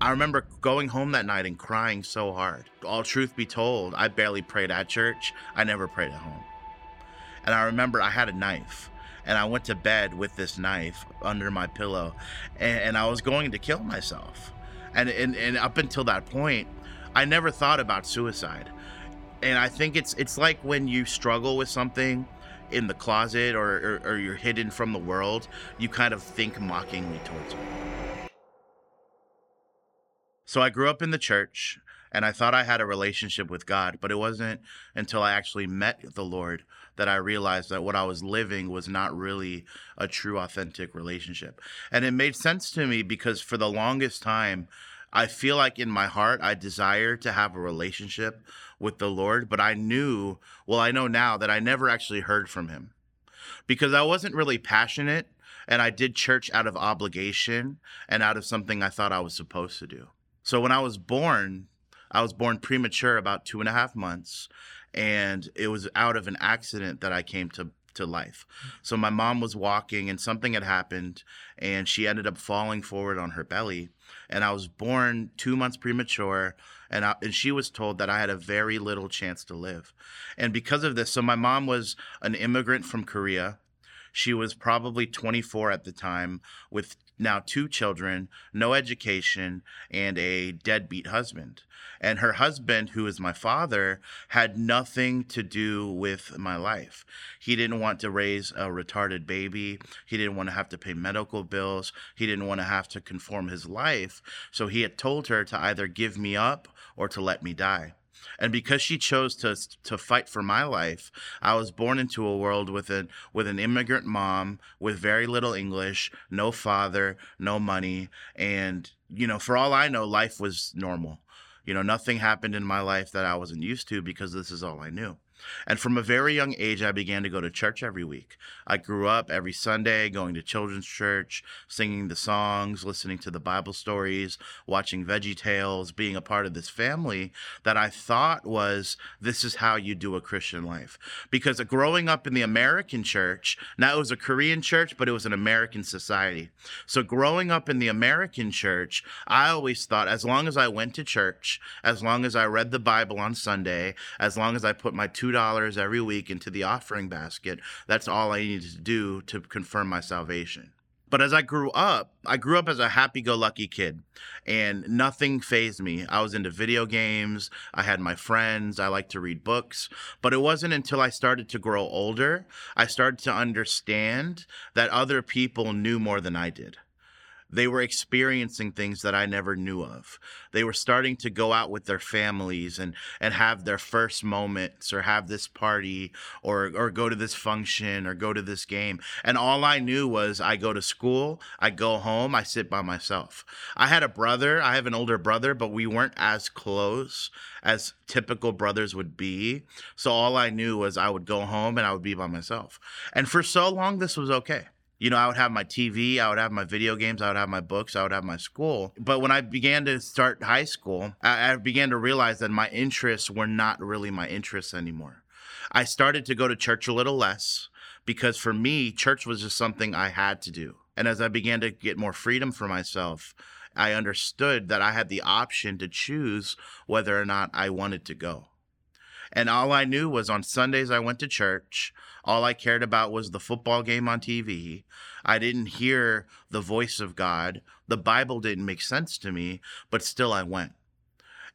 I remember going home that night and crying so hard. All truth be told, I barely prayed at church. I never prayed at home. And I remember I had a knife and I went to bed with this knife under my pillow and, and I was going to kill myself. And, and, and up until that point, I never thought about suicide. And I think it's it's like when you struggle with something in the closet or, or, or you're hidden from the world, you kind of think mockingly towards it. So I grew up in the church and I thought I had a relationship with God, but it wasn't until I actually met the Lord that I realized that what I was living was not really a true, authentic relationship. And it made sense to me because for the longest time, I feel like in my heart, I desire to have a relationship with the Lord, but I knew, well, I know now that I never actually heard from Him because I wasn't really passionate and I did church out of obligation and out of something I thought I was supposed to do. So when I was born, I was born premature, about two and a half months, and it was out of an accident that I came to to life. So my mom was walking and something had happened and she ended up falling forward on her belly and I was born 2 months premature and I, and she was told that I had a very little chance to live. And because of this, so my mom was an immigrant from Korea. She was probably 24 at the time with now two children, no education, and a deadbeat husband. And her husband, who is my father, had nothing to do with my life. He didn't want to raise a retarded baby. He didn't want to have to pay medical bills. He didn't want to have to conform his life. So he had told her to either give me up or to let me die. And because she chose to to fight for my life, I was born into a world with an with an immigrant mom with very little English, no father, no money, and you know, for all I know, life was normal. You know, nothing happened in my life that I wasn't used to because this is all I knew. And from a very young age, I began to go to church every week. I grew up every Sunday going to children's church, singing the songs, listening to the Bible stories, watching Veggie Tales, being a part of this family that I thought was this is how you do a Christian life. Because growing up in the American church, now it was a Korean church, but it was an American society. So growing up in the American church, I always thought as long as I went to church, as long as I read the Bible on Sunday, as long as I put my two $2 every week into the offering basket. That's all I needed to do to confirm my salvation. But as I grew up, I grew up as a happy go lucky kid and nothing phased me. I was into video games, I had my friends, I liked to read books. But it wasn't until I started to grow older, I started to understand that other people knew more than I did they were experiencing things that I never knew of. They were starting to go out with their families and and have their first moments or have this party or or go to this function or go to this game. And all I knew was I go to school, I go home, I sit by myself. I had a brother, I have an older brother, but we weren't as close as typical brothers would be. So all I knew was I would go home and I would be by myself. And for so long this was okay you know, I would have my TV, I would have my video games, I would have my books, I would have my school. But when I began to start high school, I, I began to realize that my interests were not really my interests anymore. I started to go to church a little less because for me, church was just something I had to do. And as I began to get more freedom for myself, I understood that I had the option to choose whether or not I wanted to go. And all I knew was on Sundays I went to church. All I cared about was the football game on TV. I didn't hear the voice of God. The Bible didn't make sense to me, but still I went.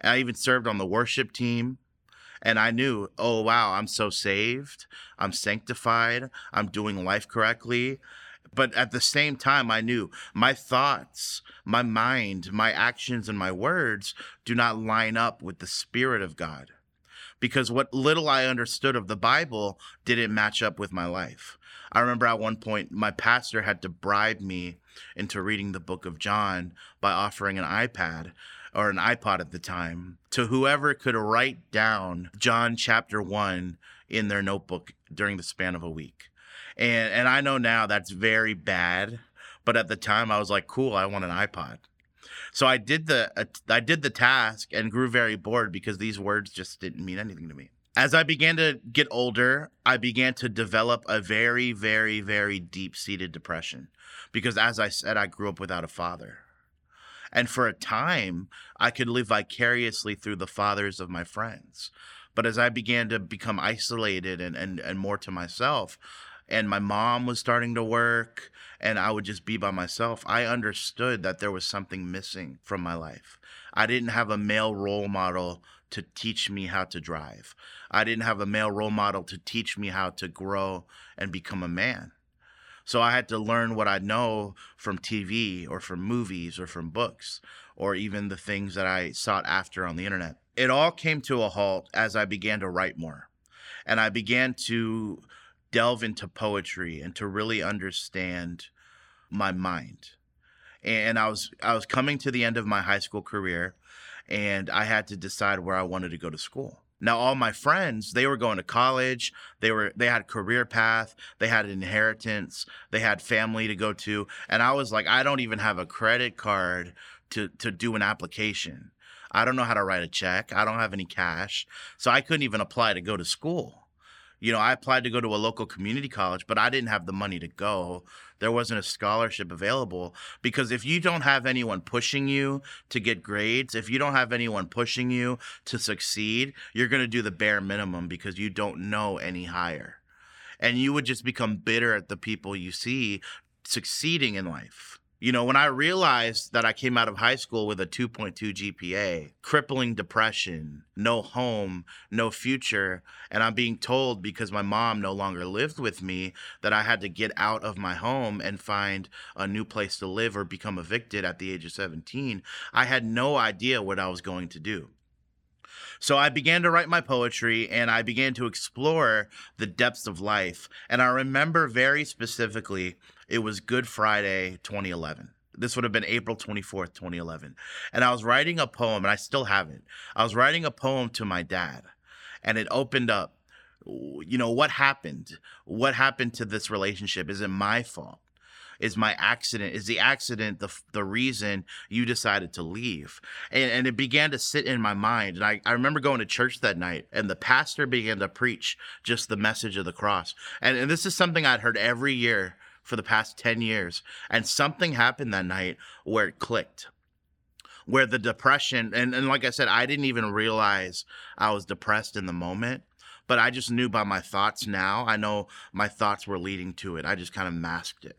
I even served on the worship team. And I knew, oh, wow, I'm so saved. I'm sanctified. I'm doing life correctly. But at the same time, I knew my thoughts, my mind, my actions, and my words do not line up with the Spirit of God because what little I understood of the Bible didn't match up with my life. I remember at one point my pastor had to bribe me into reading the book of John by offering an iPad or an iPod at the time to whoever could write down John chapter 1 in their notebook during the span of a week. And and I know now that's very bad, but at the time I was like, cool, I want an iPod. So I did the uh, I did the task and grew very bored because these words just didn't mean anything to me. As I began to get older, I began to develop a very, very, very deep seated depression because, as I said, I grew up without a father. And for a time, I could live vicariously through the fathers of my friends. But as I began to become isolated and, and, and more to myself, and my mom was starting to work and I would just be by myself, I understood that there was something missing from my life. I didn't have a male role model to teach me how to drive. I didn't have a male role model to teach me how to grow and become a man. So I had to learn what I know from TV or from movies or from books or even the things that I sought after on the internet. It all came to a halt as I began to write more. And I began to delve into poetry and to really understand my mind. And I was I was coming to the end of my high school career and I had to decide where I wanted to go to school. Now all my friends, they were going to college, they were they had career path, they had inheritance, they had family to go to, and I was like I don't even have a credit card to to do an application. I don't know how to write a check. I don't have any cash. So I couldn't even apply to go to school you know, I applied to go to a local community college, but I didn't have the money to go. There wasn't a scholarship available because if you don't have anyone pushing you to get grades, if you don't have anyone pushing you to succeed, you're going to do the bare minimum because you don't know any higher. And you would just become bitter at the people you see succeeding in life. You know, when I realized that I came out of high school with a 2.2 GPA, crippling depression, no home, no future, and I'm being told because my mom no longer lived with me that I had to get out of my home and find a new place to live or become evicted at the age of 17, I had no idea what I was going to do. So I began to write my poetry and I began to explore the depths of life. And I remember very specifically it was Good Friday 2011. This would have been April 24th, 2011. And I was writing a poem, and I still have it. I was writing a poem to my dad, and it opened up, you know, what happened? What happened to this relationship? Is it my fault? Is my accident, is the accident the, the reason you decided to leave? And, and it began to sit in my mind. And I, I remember going to church that night, and the pastor began to preach just the message of the cross. And, and this is something I'd heard every year for the past 10 years. And something happened that night where it clicked. Where the depression, and, and like I said, I didn't even realize I was depressed in the moment, but I just knew by my thoughts now. I know my thoughts were leading to it. I just kind of masked it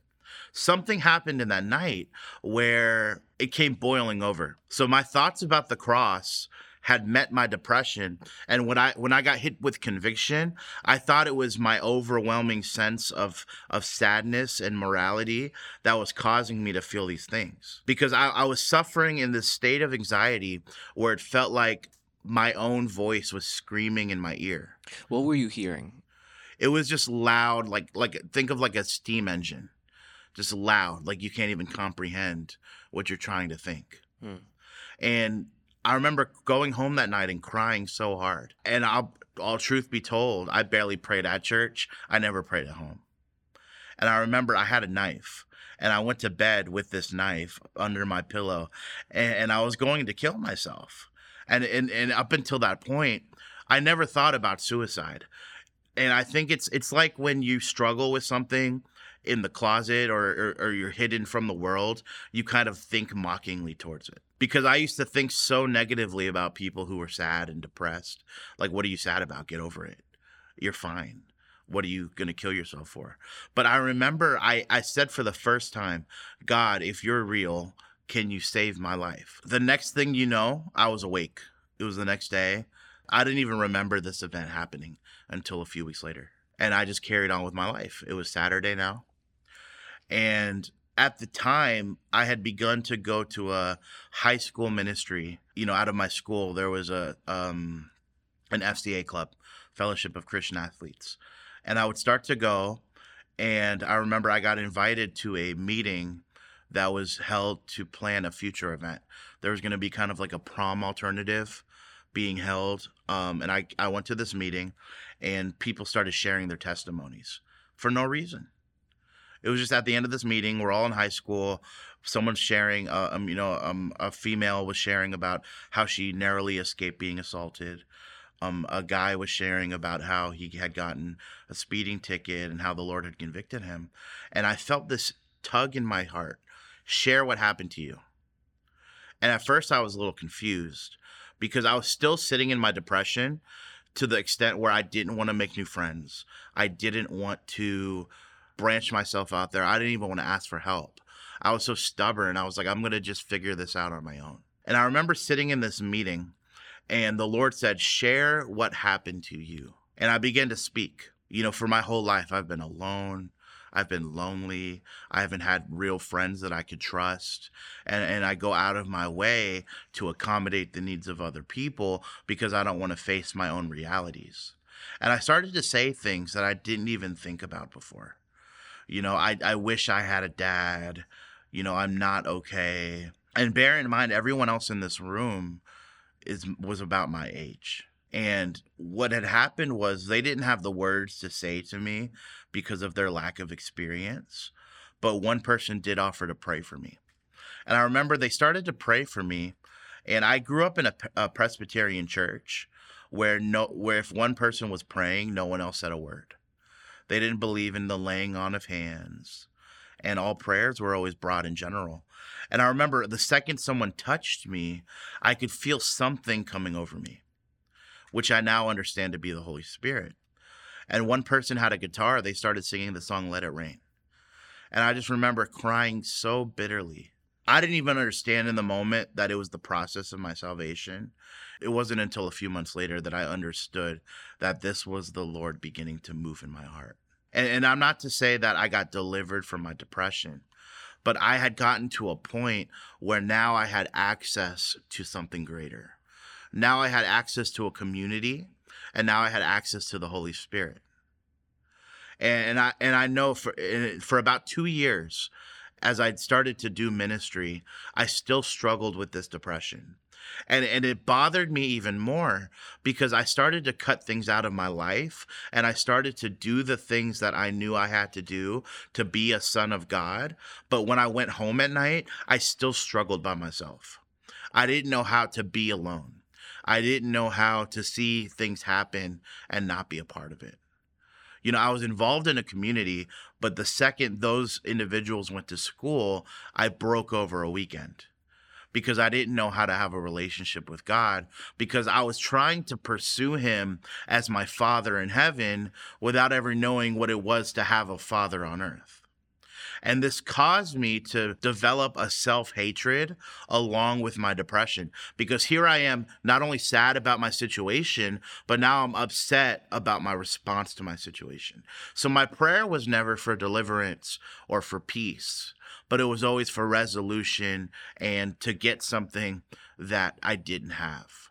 something happened in that night where it came boiling over. So my thoughts about the cross had met my depression and when i when i got hit with conviction i thought it was my overwhelming sense of of sadness and morality that was causing me to feel these things. Because i, I was suffering in this state of anxiety where it felt like my own voice was screaming in my ear. What were you hearing? It was just loud like like think of like a steam engine. Just loud like you can't even comprehend what you're trying to think. Hmm. and I remember going home that night and crying so hard. And I'll, all truth be told, I barely prayed at church. I never prayed at home. And I remember I had a knife and I went to bed with this knife under my pillow and, and I was going to kill myself. And, and, and up until that point, I never thought about suicide. And I think it's it's like when you struggle with something in the closet or, or, or you're hidden from the world, you kind of think mockingly towards it. Because I used to think so negatively about people who were sad and depressed. Like, what are you sad about? Get over it. You're fine. What are you going to kill yourself for? But I remember I, I said for the first time, God, if you're real, can you save my life? The next thing you know, I was awake. It was the next day. I didn't even remember this event happening until a few weeks later. And I just carried on with my life. It was Saturday now. And at the time, I had begun to go to a high school ministry. You know, out of my school, there was a um, an FCA club, Fellowship of Christian Athletes, and I would start to go. And I remember I got invited to a meeting that was held to plan a future event. There was going to be kind of like a prom alternative being held, um, and I I went to this meeting, and people started sharing their testimonies for no reason it was just at the end of this meeting. We're all in high school. Someone's sharing, uh, um, you know, um, a female was sharing about how she narrowly escaped being assaulted. Um, a guy was sharing about how he had gotten a speeding ticket and how the Lord had convicted him. And I felt this tug in my heart share what happened to you. And at first, I was a little confused because I was still sitting in my depression to the extent where I didn't want to make new friends. I didn't want to branch myself out there. I didn't even want to ask for help. I was so stubborn. I was like, I'm going to just figure this out on my own. And I remember sitting in this meeting, and the Lord said, Share what happened to you. And I began to speak. You know, for my whole life, I've been alone. I've been lonely. I haven't had real friends that I could trust. And, and I go out of my way to accommodate the needs of other people because I don't want to face my own realities. And I started to say things that I didn't even think about before. You know, I, I wish I had a dad. You know, I'm not okay. And bear in mind, everyone else in this room is was about my age. And what had happened was they didn't have the words to say to me because of their lack of experience. But one person did offer to pray for me. And I remember they started to pray for me. And I grew up in a, a Presbyterian church where no where if one person was praying, no one else said a word. They didn't believe in the laying on of hands. And all prayers were always broad in general. And I remember the second someone touched me, I could feel something coming over me, which I now understand to be the Holy Spirit. And one person had a guitar, they started singing the song Let It Rain. And I just remember crying so bitterly. I didn't even understand in the moment that it was the process of my salvation. It wasn't until a few months later that I understood that this was the Lord beginning to move in my heart. And, and I'm not to say that I got delivered from my depression, but I had gotten to a point where now I had access to something greater. Now I had access to a community, and now I had access to the Holy Spirit. And, I and I know for for about two years, as I started to do ministry, I still struggled with this depression. And and it bothered me even more because I started to cut things out of my life and I started to do the things that I knew I had to do to be a son of God. But when I went home at night, I still struggled by myself. I didn't know how to be alone. I didn't know how to see things happen and not be a part of it. You know, I was involved in a community, but the second those individuals went to school, I broke over a weekend because I didn't know how to have a relationship with God because I was trying to pursue Him as my Father in heaven without ever knowing what it was to have a Father on earth. And this caused me to develop a self hatred along with my depression because here I am, not only sad about my situation, but now I'm upset about my response to my situation. So my prayer was never for deliverance or for peace, but it was always for resolution and to get something that I didn't have.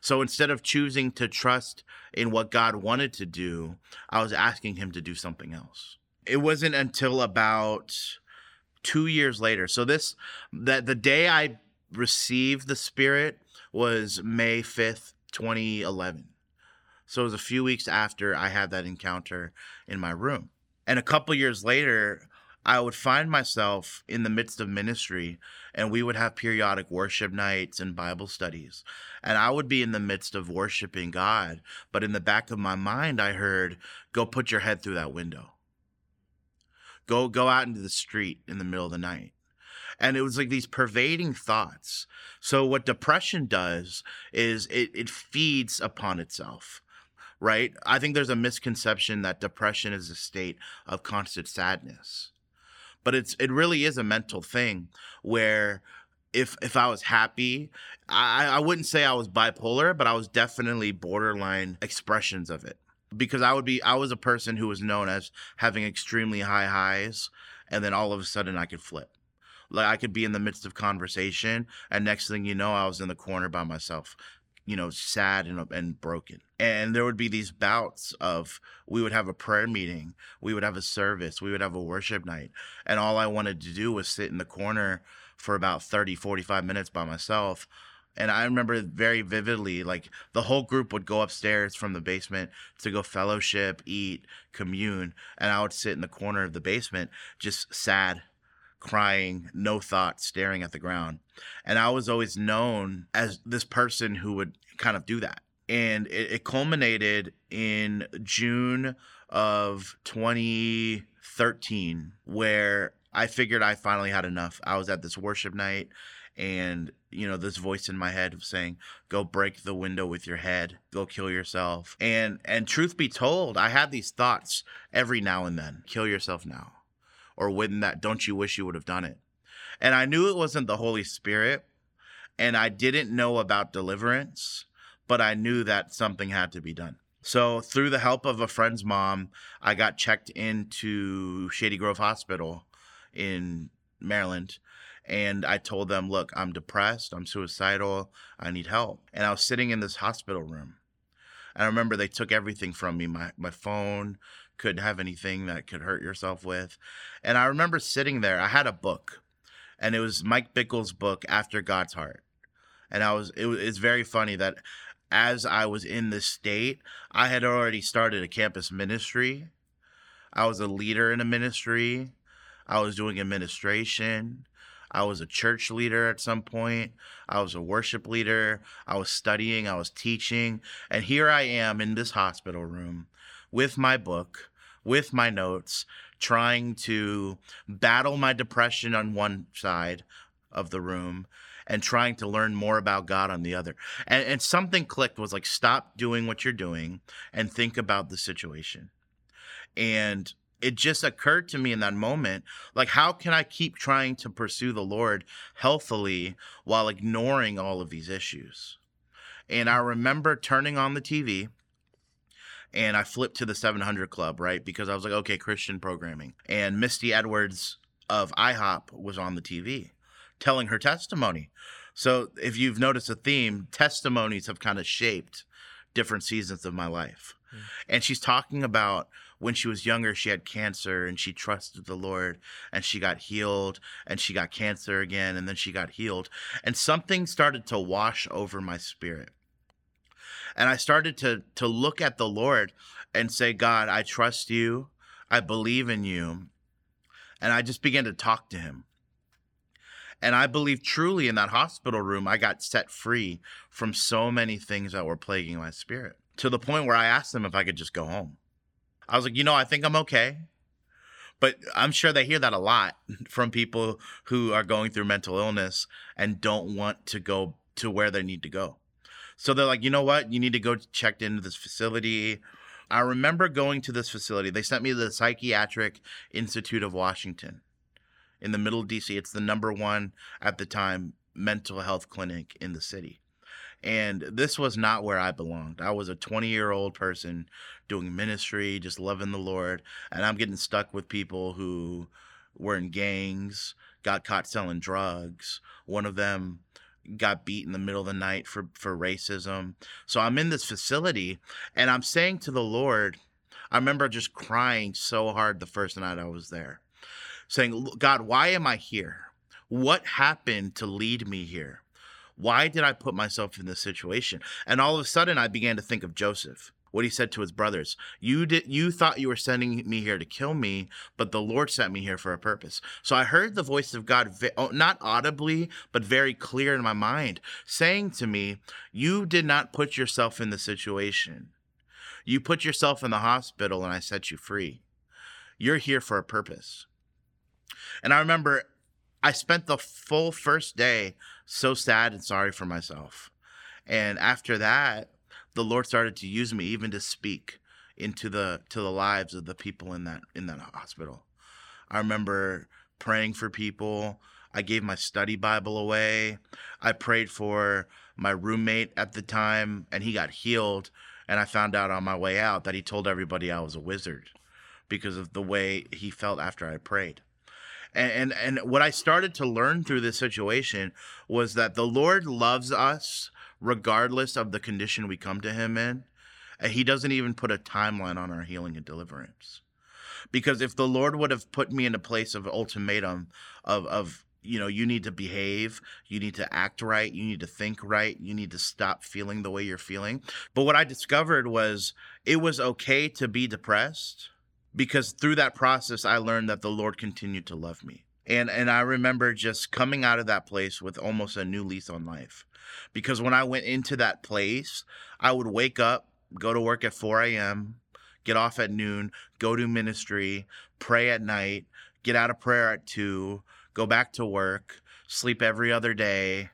So instead of choosing to trust in what God wanted to do, I was asking Him to do something else it wasn't until about two years later. So this that the day I received the Spirit was May fifth, twenty eleven. So it was a few weeks after I had that encounter in my room. And a couple years later, I would find myself in the midst of ministry and we would have periodic worship nights and Bible studies. And I would be in the midst of worshiping God, but in the back of my mind, I heard, go put your head through that window. Go go out into the street in the middle of the night. And it was like these pervading thoughts. So what depression does is it, it feeds upon itself right? I think there's a misconception that depression is a state of constant sadness. But it's it really is a mental thing where if if I was happy, I, I wouldn't say I was bipolar, but I was definitely borderline expressions of it because I would be I was a person who was known as having extremely high highs and then all of a sudden I could flip. Like I could be in the midst of conversation and next thing you know I was in the corner by myself, you know, sad and and broken. And there would be these bouts of we would have a prayer meeting, we would have a service, we would have a worship night, and all I wanted to do was sit in the corner for about 30 45 minutes by myself and I remember very vividly, like the whole group would go upstairs from the basement to go fellowship, eat, commune. And I would sit in the corner of the basement, just sad, crying, no thought, staring at the ground. And I was always known as this person who would kind of do that. And it, it culminated in June of 2013, where I figured I finally had enough. I was at this worship night and you know this voice in my head of saying go break the window with your head. Go kill yourself. And and truth be told i had these thoughts every now and then. Kill yourself now. Or wouldn't that don't you wish you would have done it? And i knew it wasn't the holy spirit and i didn't know about deliverance but i knew that something had to be done. So through the help of a friend's mom i got checked into shady grove hospital in maryland and I told them, look, I'm depressed, I'm suicidal, I need help. And I was sitting in this hospital room. And I remember they took everything from me my, my phone, couldn't have anything that could hurt yourself with. And I remember sitting there, I had a book, and it was Mike Bickle's book, After God's Heart. And I was, it it's very funny that as I was in this state, I had already started a campus ministry. I was a leader in a ministry. I was doing administration. I was a church leader at some point. I was a worship leader. I was studying. I was teaching. And here I am in this hospital room with my book, with my notes, trying to battle my depression on one side of the room and trying to learn more about God on the other. And, and something clicked was like, stop doing what you're doing and think about the situation. And it just occurred to me in that moment like how can i keep trying to pursue the lord healthily while ignoring all of these issues? And i remember turning on the tv and i flipped to the 700 club right? Because i was like okay christian programming. And misty edwards of ihop was on the tv telling her testimony. So if you've noticed a theme testimonies have kind of shaped different seasons of my life. Mm. and she's talking about when she was younger, she had cancer and she trusted the Lord and she got healed and she got cancer again and then she got healed. And something started to wash over my spirit. And I started to, to look at the Lord and say, God, I trust you. I believe in you. And I just began to talk to him. And I believe truly in that hospital room, I got set free from so many things that were plaguing my spirit to the point where I asked him if I could just go home. I was like, you know, I think I'm okay. But I'm sure they hear that a lot from people who are going through mental illness and don't want to go to where they need to go. So they're like, you know what? You need to go check into this facility. I remember going to this facility. They sent me to the Psychiatric Institute of Washington in the middle of DC. It's the number one at the time mental health clinic in the city. And this was not where I belonged. I was a 20 year old person doing ministry, just loving the Lord. And I'm getting stuck with people who were in gangs, got caught selling drugs. One of them got beat in the middle of the night for, for racism. So I'm in this facility and I'm saying to the Lord, I remember just crying so hard the first night I was there, saying, God, why am I here? What happened to lead me here? Why did I put myself in this situation? And all of a sudden, I began to think of Joseph. What he said to his brothers, you did you thought you were sending me here to kill me, but the Lord sent me here for a purpose. So I heard the voice of God oh, not audibly, but very clear in my mind, saying to me, "You did not put yourself in the situation. You put yourself in the hospital and I set you free. You're here for a purpose." And I remember I spent the full first day so sad and sorry for myself. And after that, the Lord started to use me even to speak into the to the lives of the people in that in that hospital. I remember praying for people. I gave my study Bible away. I prayed for my roommate at the time and he got healed and I found out on my way out that he told everybody I was a wizard because of the way he felt after I prayed and, and and what I started to learn through this situation was that the Lord loves us regardless of the condition we come to him in. And he doesn't even put a timeline on our healing and deliverance. Because if the Lord would have put me in a place of ultimatum of of you know, you need to behave, you need to act right, you need to think right, you need to stop feeling the way you're feeling. But what I discovered was it was okay to be depressed because through that process I learned that the Lord continued to love me. And and I remember just coming out of that place with almost a new lease on life. Because when I went into that place, I would wake up, go to work at 4 a.m., get off at noon, go to ministry, pray at night, get out of prayer at 2, go back to work, sleep every other day,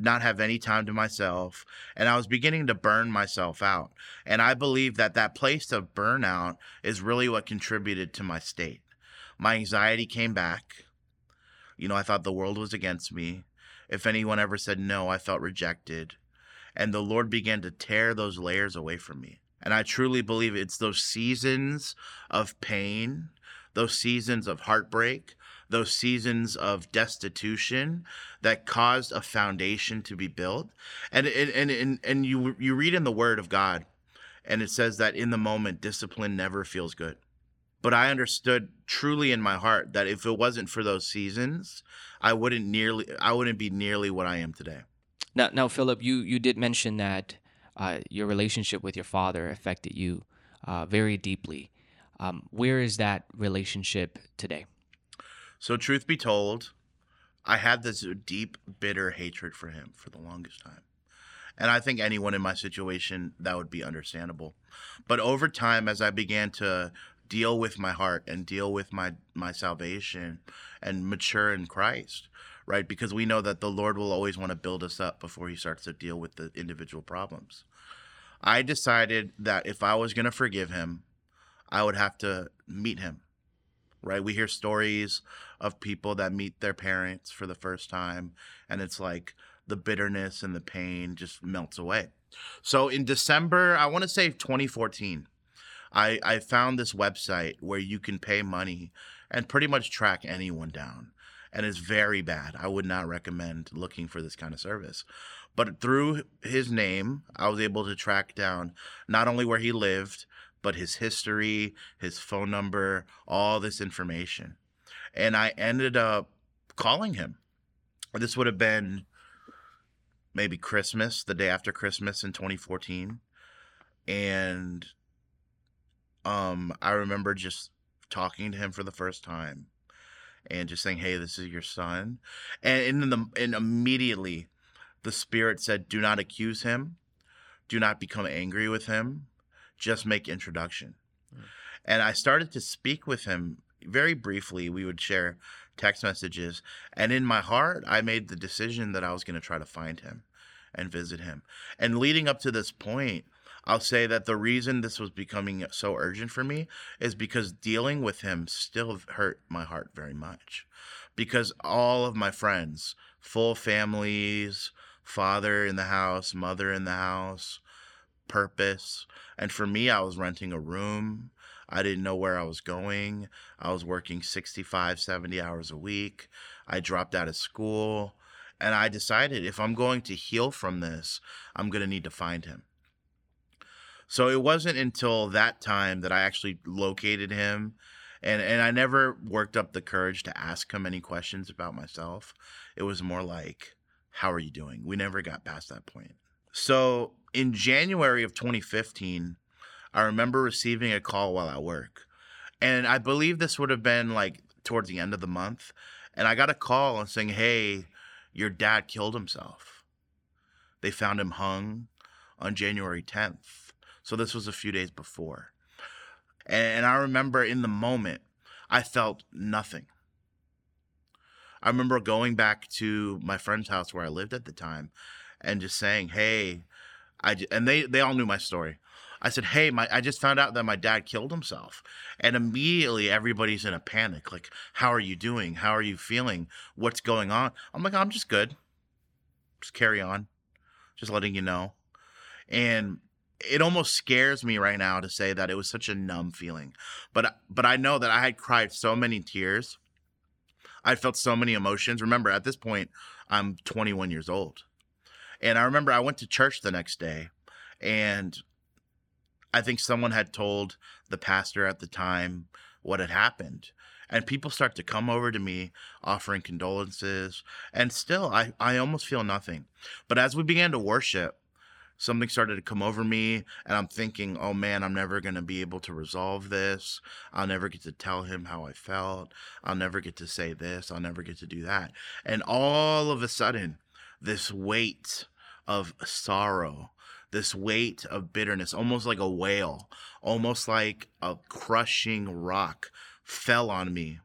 not have any time to myself. And I was beginning to burn myself out. And I believe that that place of burnout is really what contributed to my state. My anxiety came back. You know, I thought the world was against me. If anyone ever said no, I felt rejected. And the Lord began to tear those layers away from me. And I truly believe it's those seasons of pain, those seasons of heartbreak, those seasons of destitution that caused a foundation to be built. And and and and you you read in the word of God and it says that in the moment discipline never feels good. But I understood truly in my heart that if it wasn't for those seasons, I wouldn't nearly I wouldn't be nearly what I am today. Now now Philip, you you did mention that uh, your relationship with your father affected you uh, very deeply. Um, where is that relationship today? So, truth be told, I had this deep, bitter hatred for him for the longest time. And I think anyone in my situation, that would be understandable. But over time, as I began to deal with my heart and deal with my, my salvation and mature in Christ, right? Because we know that the Lord will always want to build us up before he starts to deal with the individual problems. I decided that if I was going to forgive him, I would have to meet him right? We hear stories of people that meet their parents for the first time, and it's like the bitterness and the pain just melts away. So in December, I want to say 2014, I, I found this website where you can pay money and pretty much track anyone down. And it's very bad. I would not recommend looking for this kind of service. But through his name, I was able to track down not only where he lived, but his history, his phone number, all this information. And I ended up calling him. This would have been maybe Christmas, the day after Christmas in 2014. And um I remember just talking to him for the first time and just saying, "Hey, this is your son." And the and immediately the spirit said, "Do not accuse him. Do not become angry with him just make introduction. Mm. And I started to speak with him very briefly. We would share text messages. And in my heart, I made the decision that I was going to try to find him and visit him. And leading up to this point, I'll say that the reason this was becoming so urgent for me is because dealing with him still hurt my heart very much. Because all of my friends, full families, father in the house, mother in the house, purpose. And for me, I was renting a room. I didn't know where I was going. I was working 65, 70 hours a week. I dropped out of school. And I decided if I'm going to heal from this, I'm going to need to find him. So it wasn't until that time that I actually located him. And, and I never worked up the courage to ask him any questions about myself. It was more like, How are you doing? We never got past that point. So in January of 2015, I remember receiving a call while at work. And I believe this would have been like towards the end of the month. And I got a call and saying, Hey, your dad killed himself. They found him hung on January 10th. So this was a few days before. And I remember in the moment, I felt nothing. I remember going back to my friend's house where I lived at the time and just saying, "Hey, I and they they all knew my story. I said, "Hey, my I just found out that my dad killed himself." And immediately everybody's in a panic like, "How are you doing? How are you feeling? What's going on?" I'm like, "I'm just good. Just carry on. Just letting you know." And it almost scares me right now to say that it was such a numb feeling. But but I know that I had cried so many tears. I felt so many emotions. Remember, at this point, I'm 21 years old. And I remember I went to church the next day and I think someone had told the pastor at the time what had happened. And people start to come over to me offering condolences. And still, I, I almost feel nothing. But as we began to worship, something started to come over me. And I'm thinking, oh man, I'm never going to be able to resolve this. I'll never get to tell him how I felt. I'll never get to say this. I'll never get to do that. And all of a sudden, this weight of sorrow, this weight of bitterness, almost like a whale, almost like a crushing rock, fell on me.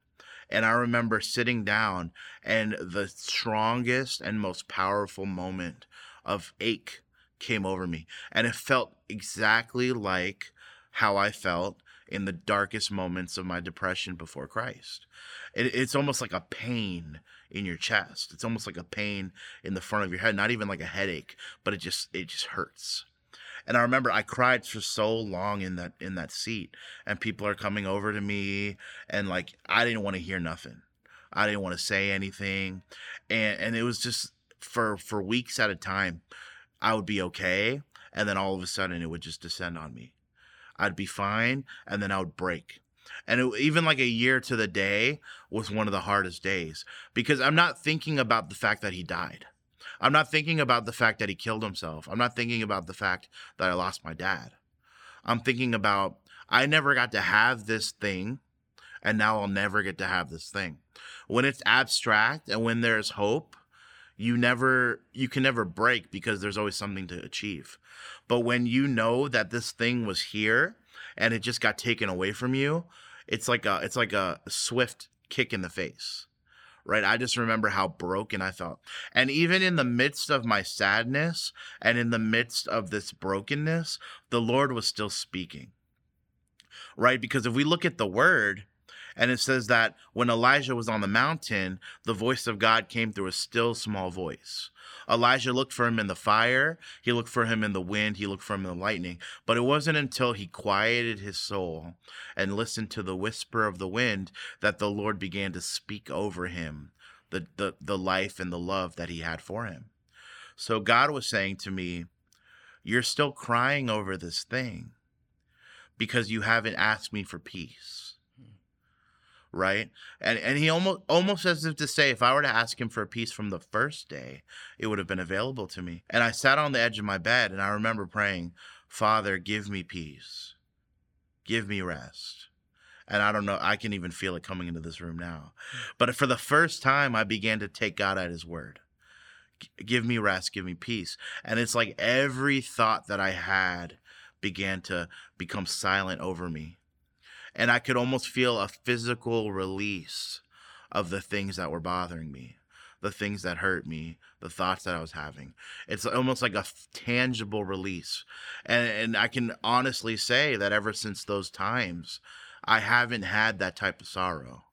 And I remember sitting down, and the strongest and most powerful moment of ache came over me. And it felt exactly like how I felt in the darkest moments of my depression before Christ. It, it's almost like a pain in your chest. It's almost like a pain in the front of your head, not even like a headache, but it just it just hurts. And I remember I cried for so long in that in that seat, and people are coming over to me, and like I didn't want to hear nothing. I didn't want to say anything, and and it was just for for weeks at a time. I would be okay, and then all of a sudden it would just descend on me. I'd be fine, and then I would break. And it, even like a year to the day was one of the hardest days because I'm not thinking about the fact that he died. I'm not thinking about the fact that he killed himself. I'm not thinking about the fact that I lost my dad. I'm thinking about I never got to have this thing, and now I'll never get to have this thing. When it's abstract and when there's hope, you never you can never break because there's always something to achieve. But when you know that this thing was here and it just got taken away from you, it's like a it's like a swift kick in the face right? I just remember how broken I felt. And even in the midst of my sadness and in the midst of this brokenness, the Lord was still speaking, right? Because if we look at the word, and it says that when Elijah was on the mountain, the voice of God came through a still small voice. Elijah looked for him in the fire, he looked for him in the wind, he looked for him in the lightning. But it wasn't until he quieted his soul and listened to the whisper of the wind that the Lord began to speak over him the, the, the life and the love that he had for him. So God was saying to me, You're still crying over this thing because you haven't asked me for peace right? And and he almost almost as if to say, if I were to ask him for a peace from the first day, it would have been available to me. And I sat on the edge of my bed and I remember praying, Father, give me peace. Give me rest. And I don't know, I can even feel it coming into this room now. But for the first time, I began to take God at his word. Give me rest, give me peace. And it's like every thought that I had began to become silent over me and I could almost feel a physical release of the things that were bothering me, the things that hurt me, the thoughts that I was having. It's almost like a tangible release. And, and I can honestly say that ever since those times, I haven't had that type of sorrow.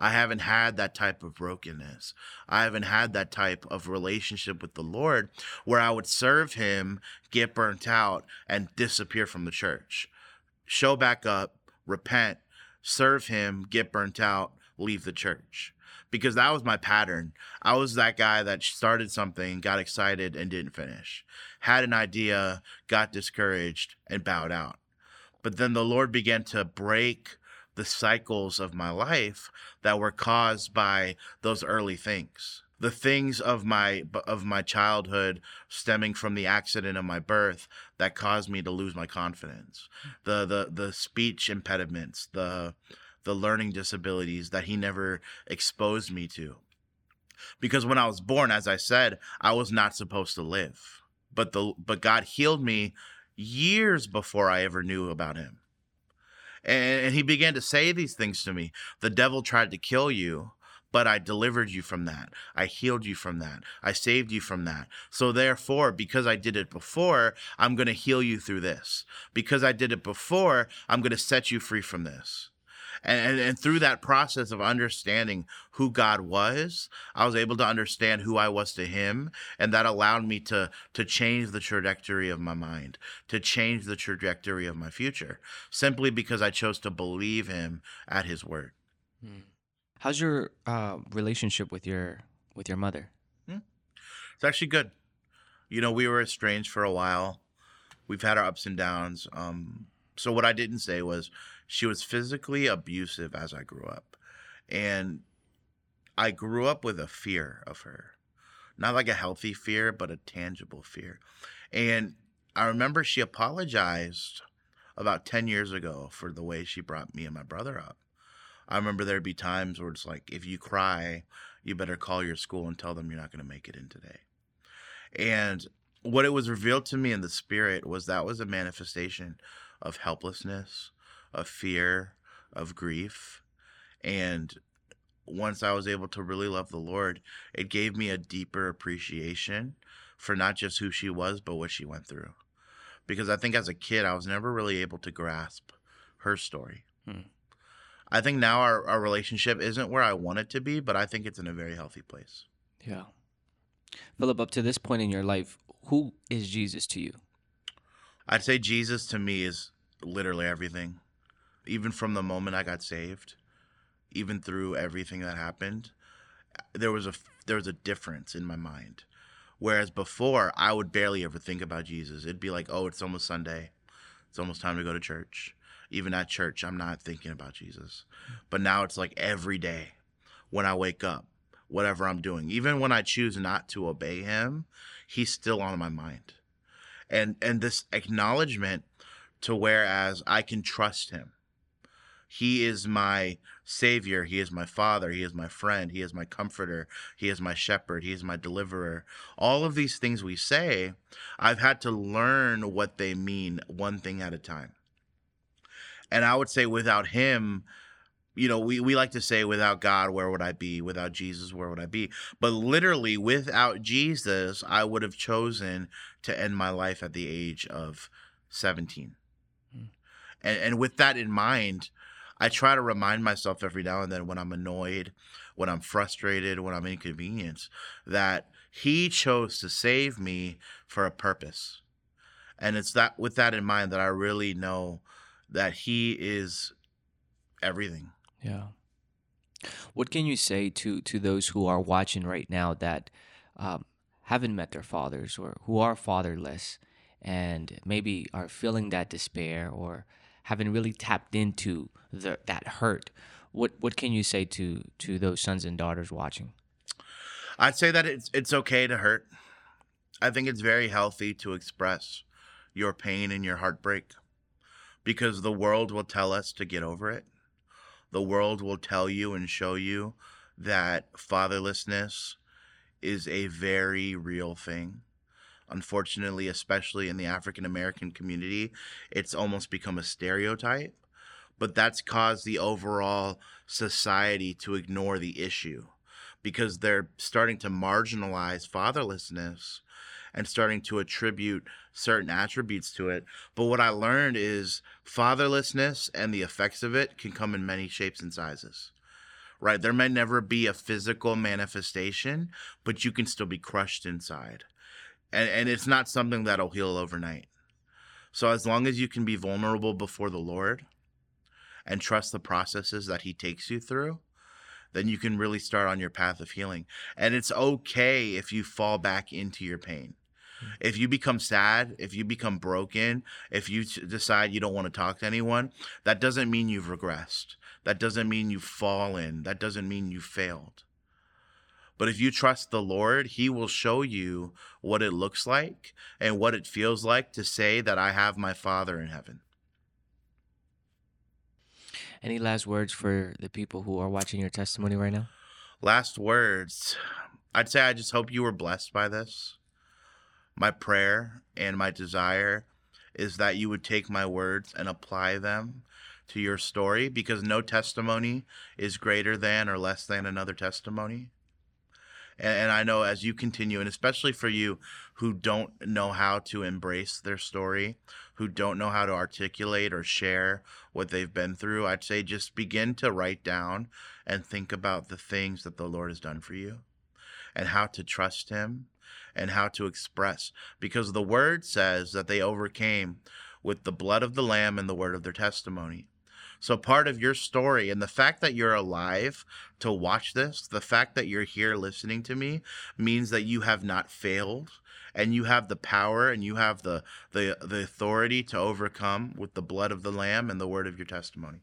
I haven't had that type of brokenness. I haven't had that type of relationship with the Lord where I would serve Him, get burnt out, and disappear from the church. Show back up, repent, serve him, get burnt out, leave the church. Because that was my pattern. I was that guy that started something, got excited, and didn't finish. Had an idea, got discouraged, and bowed out. But then the Lord began to break the cycles of my life that were caused by those early things the things of my of my childhood stemming from the accident of my birth that caused me to lose my confidence. The the the speech impediments the the learning disabilities that he never exposed me to. Because when i was born as i said i was not supposed to live. But the but god healed me years before i ever knew about him. And, and he began to say these things to me. The devil tried to kill you but I delivered you from that. I healed you from that. I saved you from that. So, therefore, because I did it before, I'm going to heal you through this. Because I did it before, I'm going to set you free from this. And, and, and, through that process of understanding who God was, I was able to understand who I was to Him, and that allowed me to to change the trajectory of my mind, to change the trajectory of my future, simply because I chose to believe Him at His word. Hmm. How's your uh, relationship with your with your mother? Hmm? It's actually good. You know, we were estranged for a while. We've had our ups and downs. Um, so what I didn't say was she was physically abusive as I grew up, and I grew up with a fear of her, not like a healthy fear, but a tangible fear. And I remember she apologized about 10 years ago for the way she brought me and my brother up. I remember there'd be times where it's like, if you cry, you better call your school and tell them you're not going to make it in today. And what it was revealed to me in the spirit was that was a manifestation of helplessness, of fear, of grief. And once I was able to really love the Lord, it gave me a deeper appreciation for not just who she was, but what she went through. Because I think as a kid, I was never really able to grasp her story. Hmm. I think now our, our relationship isn't where I want it to be, but I think it's in a very healthy place. Yeah. Philip, up to this point in your life, who is Jesus to you? I'd say Jesus to me is literally everything. Even from the moment I got saved, even through everything that happened, there was a there was a difference in my mind. Whereas before, I would barely ever think about Jesus. It'd be like, "Oh, it's almost Sunday. It's almost time to go to church." Even at church, I'm not thinking about Jesus. But now it's like every day when I wake up, whatever I'm doing, even when I choose not to obey him, he's still on my mind. And and this acknowledgement to whereas I can trust him. He is my savior, he is my father, he is my friend, he is my comforter, he is my shepherd, he is my deliverer. All of these things we say, I've had to learn what they mean one thing at a time. And I would say without him, you know, we, we like to say, without God, where would I be? Without Jesus, where would I be? But literally, without Jesus, I would have chosen to end my life at the age of 17. Hmm. And, and with that in mind, I try to remind myself every now and then when I'm annoyed, when I'm frustrated, when I'm inconvenienced, that He chose to save me for a purpose. And it's that with that in mind that I really know that He is everything. Yeah. What can you say to to those who are watching right now that um, haven't met their fathers or who are fatherless and maybe are feeling that despair or haven't really tapped into the, that hurt? What what can you say to to those sons and daughters watching? I'd say that it's it's okay to hurt. I think it's very healthy to express your pain and your heartbreak because the world will tell us to get over it. The world will tell you and show you that fatherlessness is a very real thing. Unfortunately, especially in the African American community, it's almost become a stereotype, but that's caused the overall society to ignore the issue because they're starting to marginalize fatherlessness and starting to attribute certain attributes to it. But what I learned is fatherlessness and the effects of it can come in many shapes and sizes. Right? There may never be a physical manifestation, but you can still be crushed inside. And and it's not something that'll heal overnight. So as long as you can be vulnerable before the Lord and trust the processes that he takes you through, then you can really start on your path of healing. And it's okay if you fall back into your pain. If you become sad, if you become broken, if you t- decide you don't want to talk to anyone, that doesn't mean you've regressed. That doesn't mean you've fallen. That doesn't mean you failed. But if you trust the Lord, He will show you what it looks like and what it feels like to say that I have my Father in heaven. Any last words for the people who are watching your testimony right now? Last words. I'd say I just hope you were blessed by this. My prayer and my desire is that you would take my words and apply them to your story because no testimony is greater than or less than another testimony. And, and, I know as you continue, and especially for you who don't know how to embrace their story, who don't know how to articulate or share what they've been through, I'd say just begin to write down and think about the things that the Lord has done for you and how to trust Him and how to express. Because the word says that they overcame with the blood of the Lamb and the word of their testimony. So, part of your story and the fact that you're alive to watch this, the fact that you're here listening to me means that you have not failed and you have the power and you have the, the, the authority to overcome with the blood of the Lamb and the word of your testimony.